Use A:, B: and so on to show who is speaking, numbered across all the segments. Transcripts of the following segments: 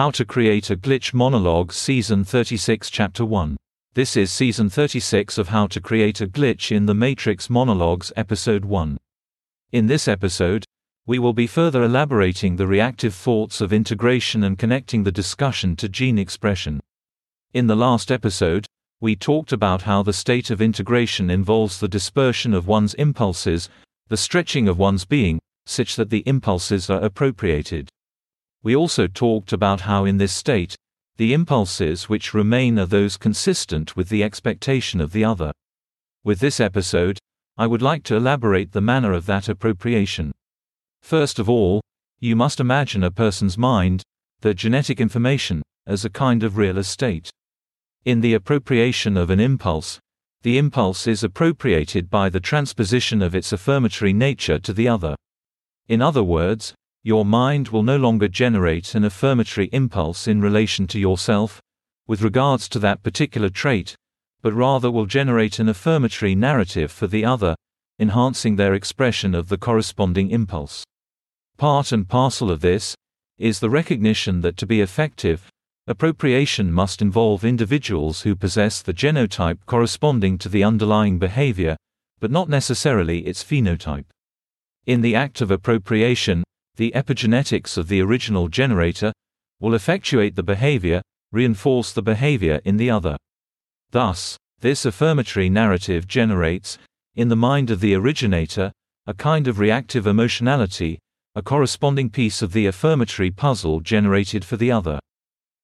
A: How to Create a Glitch Monologue Season 36 Chapter 1. This is Season 36 of How to Create a Glitch in the Matrix Monologues Episode 1. In this episode, we will be further elaborating the reactive thoughts of integration and connecting the discussion to gene expression. In the last episode, we talked about how the state of integration involves the dispersion of one's impulses, the stretching of one's being, such that the impulses are appropriated. We also talked about how in this state, the impulses which remain are those consistent with the expectation of the other. With this episode, I would like to elaborate the manner of that appropriation. First of all, you must imagine a person's mind, the genetic information, as a kind of real estate. In the appropriation of an impulse, the impulse is appropriated by the transposition of its affirmatory nature to the other. In other words, your mind will no longer generate an affirmatory impulse in relation to yourself, with regards to that particular trait, but rather will generate an affirmatory narrative for the other, enhancing their expression of the corresponding impulse. Part and parcel of this is the recognition that to be effective, appropriation must involve individuals who possess the genotype corresponding to the underlying behavior, but not necessarily its phenotype. In the act of appropriation, the epigenetics of the original generator will effectuate the behavior, reinforce the behavior in the other. Thus, this affirmatory narrative generates, in the mind of the originator, a kind of reactive emotionality, a corresponding piece of the affirmatory puzzle generated for the other.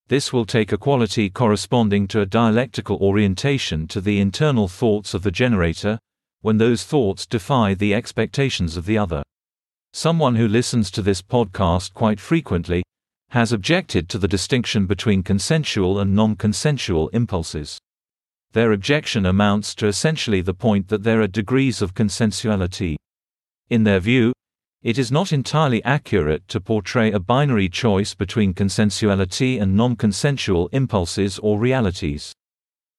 A: This will take a quality corresponding to a dialectical orientation to the internal thoughts of the generator, when those thoughts defy the expectations of the other. Someone who listens to this podcast quite frequently has objected to the distinction between consensual and non consensual impulses. Their objection amounts to essentially the point that there are degrees of consensuality. In their view, it is not entirely accurate to portray a binary choice between consensuality and non consensual impulses or realities.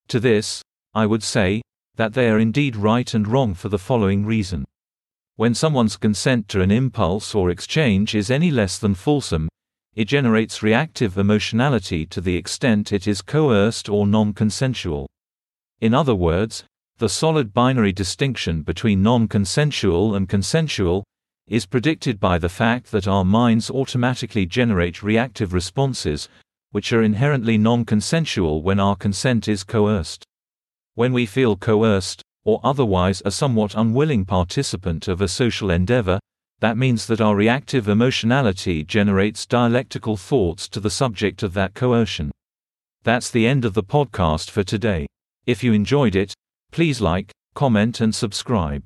A: To this, I would say that they are indeed right and wrong for the following reason. When someone's consent to an impulse or exchange is any less than fulsome, it generates reactive emotionality to the extent it is coerced or non consensual. In other words, the solid binary distinction between non consensual and consensual is predicted by the fact that our minds automatically generate reactive responses, which are inherently non consensual when our consent is coerced. When we feel coerced, or otherwise a somewhat unwilling participant of a social endeavor, that means that our reactive emotionality generates dialectical thoughts to the subject of that coercion. That's the end of the podcast for today. If you enjoyed it, please like, comment, and subscribe.